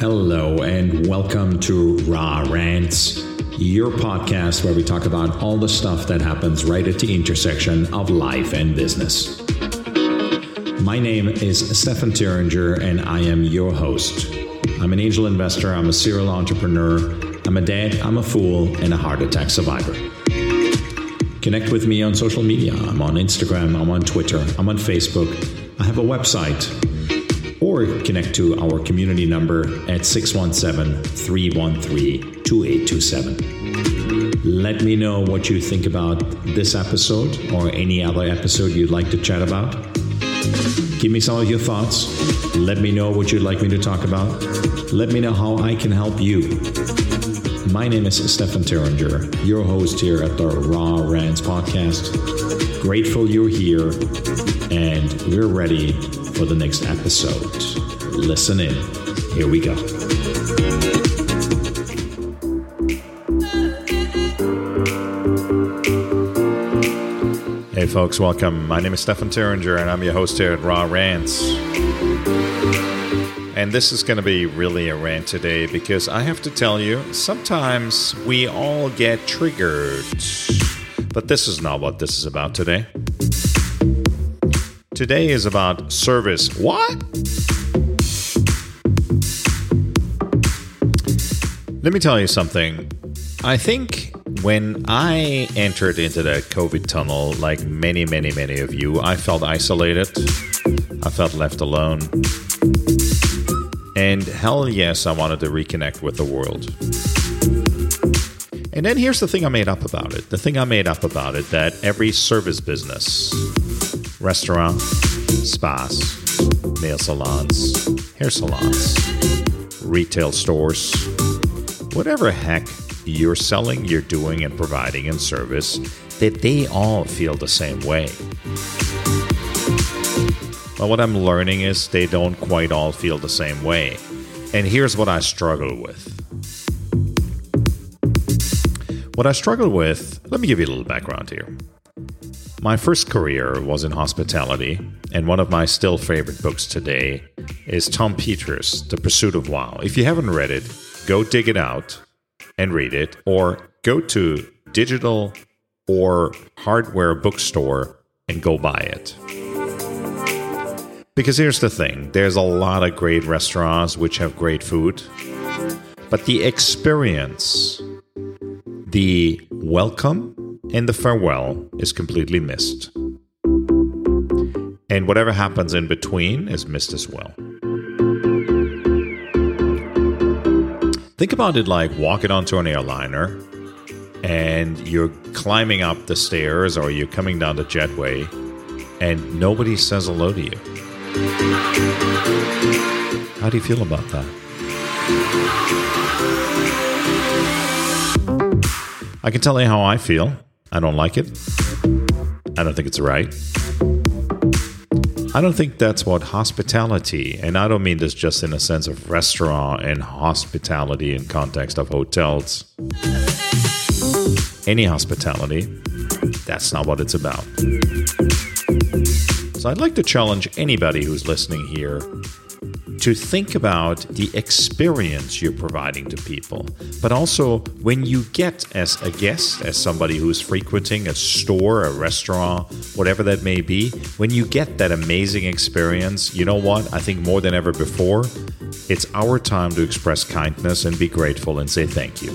Hello, and welcome to Raw Rants, your podcast where we talk about all the stuff that happens right at the intersection of life and business. My name is Stefan Thuringer, and I am your host. I'm an angel investor, I'm a serial entrepreneur, I'm a dad, I'm a fool, and a heart attack survivor. Connect with me on social media. I'm on Instagram, I'm on Twitter, I'm on Facebook. I have a website, or connect to our community number at 617 313 2827. Let me know what you think about this episode or any other episode you'd like to chat about. Give me some of your thoughts. Let me know what you'd like me to talk about. Let me know how I can help you. My name is Stefan Thuringer, your host here at the Raw Rants podcast. Grateful you're here, and we're ready for the next episode. Listen in. Here we go. Hey, folks, welcome. My name is Stefan Thuringer, and I'm your host here at Raw Rants. And this is going to be really a rant today because I have to tell you, sometimes we all get triggered. But this is not what this is about today. Today is about service. What? Let me tell you something. I think when I entered into the COVID tunnel, like many, many, many of you, I felt isolated. I felt left alone. And hell yes, I wanted to reconnect with the world. And then here's the thing I made up about it. The thing I made up about it that every service business, restaurant, spas, nail salons, hair salons, retail stores, whatever heck you're selling, you're doing, and providing in service, that they all feel the same way. But what I'm learning is they don't quite all feel the same way. And here's what I struggle with. What I struggle with, let me give you a little background here. My first career was in hospitality, and one of my still favorite books today is Tom Peters' The Pursuit of Wow. If you haven't read it, go dig it out and read it, or go to digital or hardware bookstore and go buy it. Because here's the thing there's a lot of great restaurants which have great food, but the experience, the welcome, and the farewell is completely missed. And whatever happens in between is missed as well. Think about it like walking onto an airliner and you're climbing up the stairs or you're coming down the jetway and nobody says hello to you. How do you feel about that? I can tell you how I feel. I don't like it. I don't think it's right. I don't think that's what hospitality, and I don't mean this just in a sense of restaurant and hospitality in context of hotels. Any hospitality, that's not what it's about. So I'd like to challenge anybody who's listening here to think about the experience you're providing to people, but also when you get as a guest, as somebody who's frequenting a store, a restaurant, whatever that may be, when you get that amazing experience, you know what? I think more than ever before, it's our time to express kindness and be grateful and say thank you.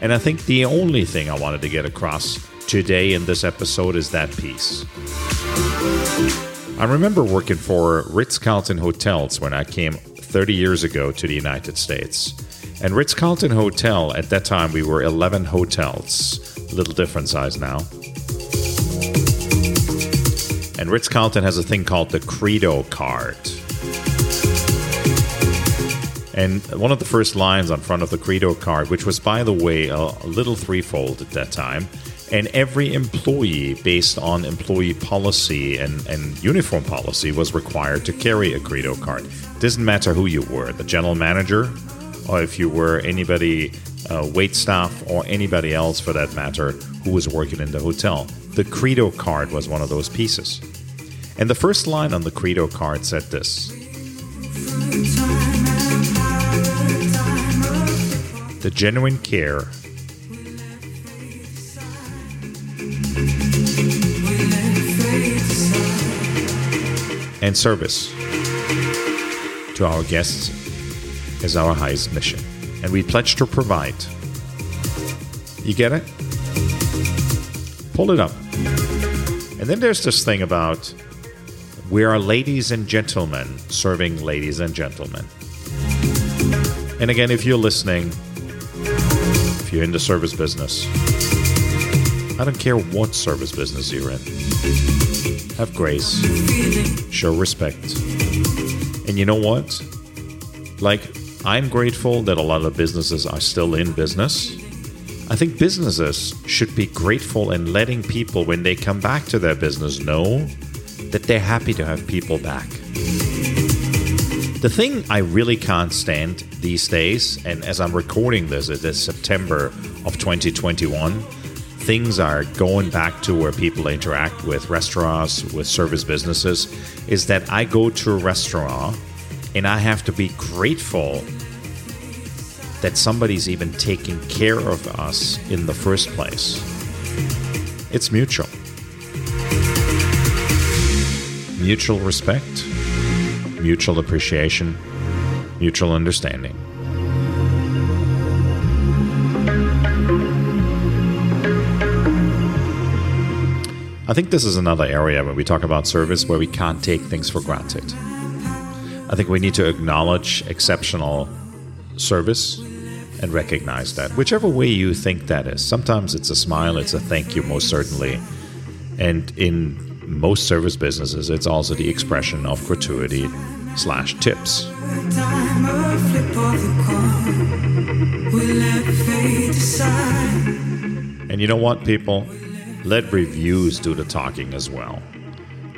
And I think the only thing I wanted to get across today in this episode is that piece. I remember working for Ritz Carlton Hotels when I came 30 years ago to the United States. And Ritz Carlton Hotel, at that time, we were 11 hotels, a little different size now. And Ritz Carlton has a thing called the Credo card. And one of the first lines on front of the Credo card, which was, by the way, a, a little threefold at that time, and every employee, based on employee policy and, and uniform policy, was required to carry a Credo card. Doesn't matter who you were, the general manager, or if you were anybody, uh, wait staff, or anybody else for that matter, who was working in the hotel. The Credo card was one of those pieces. And the first line on the Credo card said this The genuine care and service to our guests is our highest mission. And we pledge to provide. You get it? Pull it up. And then there's this thing about we are ladies and gentlemen serving ladies and gentlemen. And again, if you're listening, if you're in the service business, I don't care what service business you're in. Have grace, show respect. And you know what? Like, I'm grateful that a lot of businesses are still in business. I think businesses should be grateful in letting people, when they come back to their business, know that they're happy to have people back. The thing I really can't stand these days, and as I'm recording this, it is September of 2021 things are going back to where people interact with restaurants, with service businesses, is that I go to a restaurant and I have to be grateful that somebody's even taking care of us in the first place. It's mutual. Mutual respect, mutual appreciation, mutual understanding. I think this is another area when we talk about service where we can't take things for granted. I think we need to acknowledge exceptional service and recognize that, whichever way you think that is. Sometimes it's a smile, it's a thank you, most certainly. And in most service businesses, it's also the expression of gratuity slash tips. And you know what, people? Let reviews do the talking as well.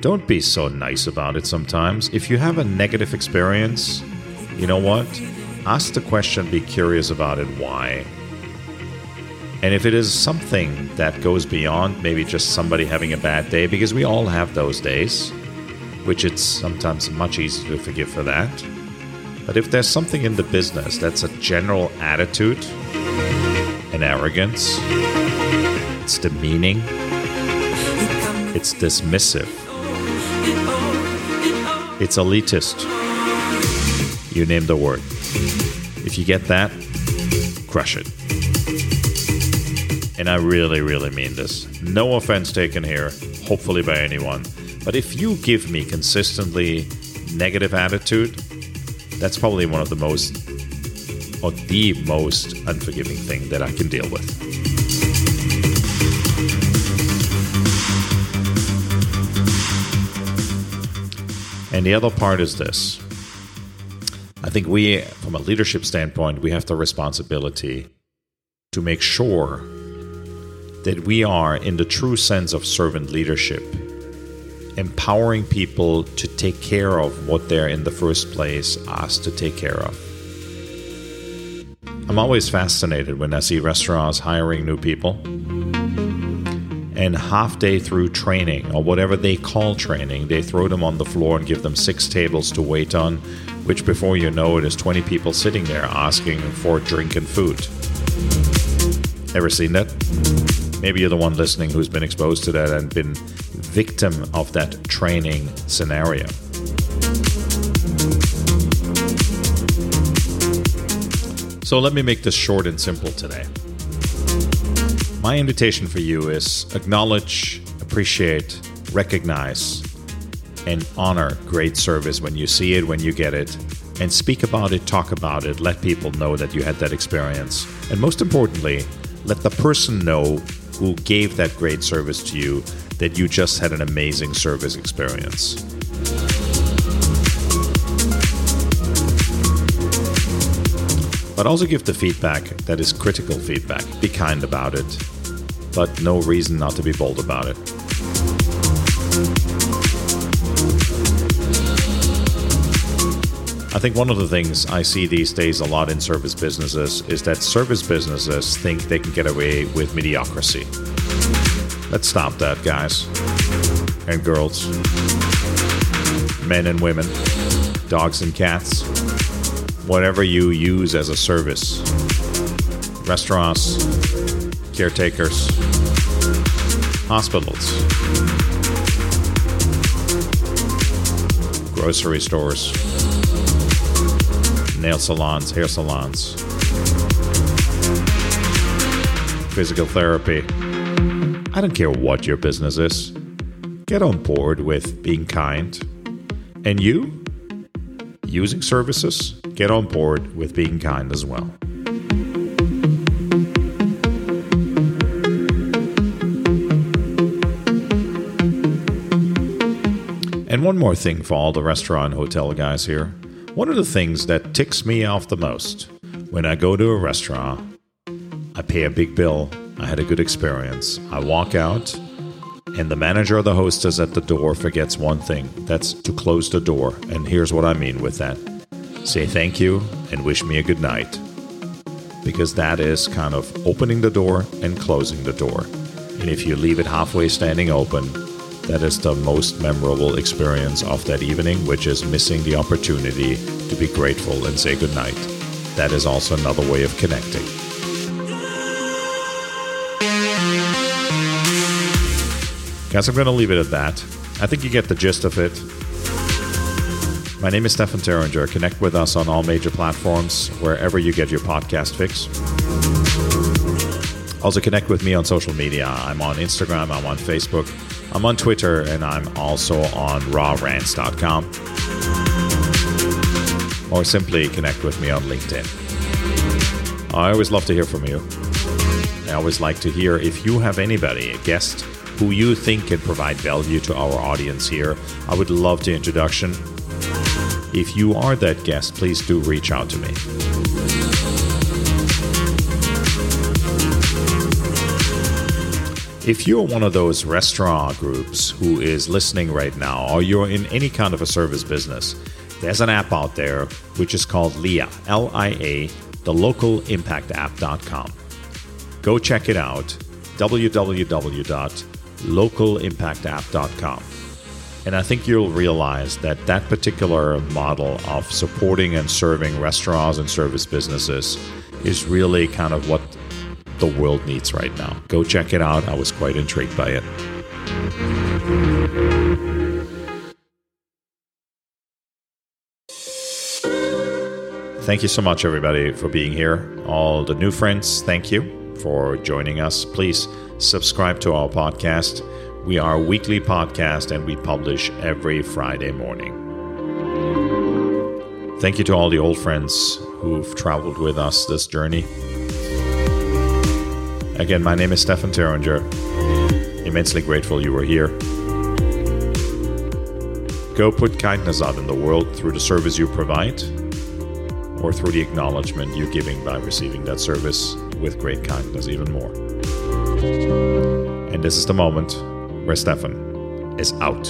Don't be so nice about it sometimes. If you have a negative experience, you know what? Ask the question, be curious about it, why. And if it is something that goes beyond maybe just somebody having a bad day, because we all have those days, which it's sometimes much easier to forgive for that. But if there's something in the business that's a general attitude and arrogance, it's demeaning, it's dismissive, it's elitist. You name the word. If you get that, crush it. And I really, really mean this. No offense taken here, hopefully by anyone. But if you give me consistently negative attitude, that's probably one of the most, or the most unforgiving thing that I can deal with. And the other part is this I think we, from a leadership standpoint, we have the responsibility to make sure that we are, in the true sense of servant leadership, empowering people to take care of what they're in the first place asked to take care of. I'm always fascinated when I see restaurants hiring new people and half day through training or whatever they call training, they throw them on the floor and give them six tables to wait on, which before you know it is 20 people sitting there asking for drink and food. Ever seen that? Maybe you're the one listening who's been exposed to that and been victim of that training scenario. So let me make this short and simple today. My invitation for you is acknowledge, appreciate, recognize, and honor great service when you see it, when you get it, and speak about it, talk about it, let people know that you had that experience. And most importantly, let the person know who gave that great service to you that you just had an amazing service experience. But also give the feedback that is critical feedback. Be kind about it but no reason not to be bold about it. I think one of the things I see these days a lot in service businesses is that service businesses think they can get away with mediocrity. Let's stop that, guys and girls, men and women, dogs and cats. whatever you use as a service restaurants, caretakers, hospitals, grocery stores, nail salons, hair salons, physical therapy. I don't care what your business is. Get on board with being kind. And you, using services, get on board with being kind as well. One more thing for all the restaurant hotel guys here. One of the things that ticks me off the most when I go to a restaurant, I pay a big bill, I had a good experience, I walk out, and the manager or the hostess at the door forgets one thing that's to close the door. And here's what I mean with that say thank you and wish me a good night. Because that is kind of opening the door and closing the door. And if you leave it halfway standing open, that is the most memorable experience of that evening, which is missing the opportunity to be grateful and say goodnight. That is also another way of connecting. Guys, I'm going to leave it at that. I think you get the gist of it. My name is Stefan Thuringer. Connect with us on all major platforms, wherever you get your podcast fix. Also, connect with me on social media. I'm on Instagram, I'm on Facebook, I'm on Twitter, and I'm also on rawrants.com. Or simply connect with me on LinkedIn. I always love to hear from you. I always like to hear if you have anybody, a guest, who you think can provide value to our audience here. I would love the introduction. If you are that guest, please do reach out to me. If you're one of those restaurant groups who is listening right now, or you're in any kind of a service business, there's an app out there which is called LIA, L I A, the localimpactapp.com. Go check it out, www.localimpactapp.com. And I think you'll realize that that particular model of supporting and serving restaurants and service businesses is really kind of what the world needs right now. Go check it out. I was quite intrigued by it. Thank you so much, everybody, for being here. All the new friends, thank you for joining us. Please subscribe to our podcast. We are a weekly podcast and we publish every Friday morning. Thank you to all the old friends who've traveled with us this journey. Again, my name is Stefan Thuringer. Immensely grateful you were here. Go put kindness out in the world through the service you provide or through the acknowledgement you're giving by receiving that service with great kindness, even more. And this is the moment where Stefan is out.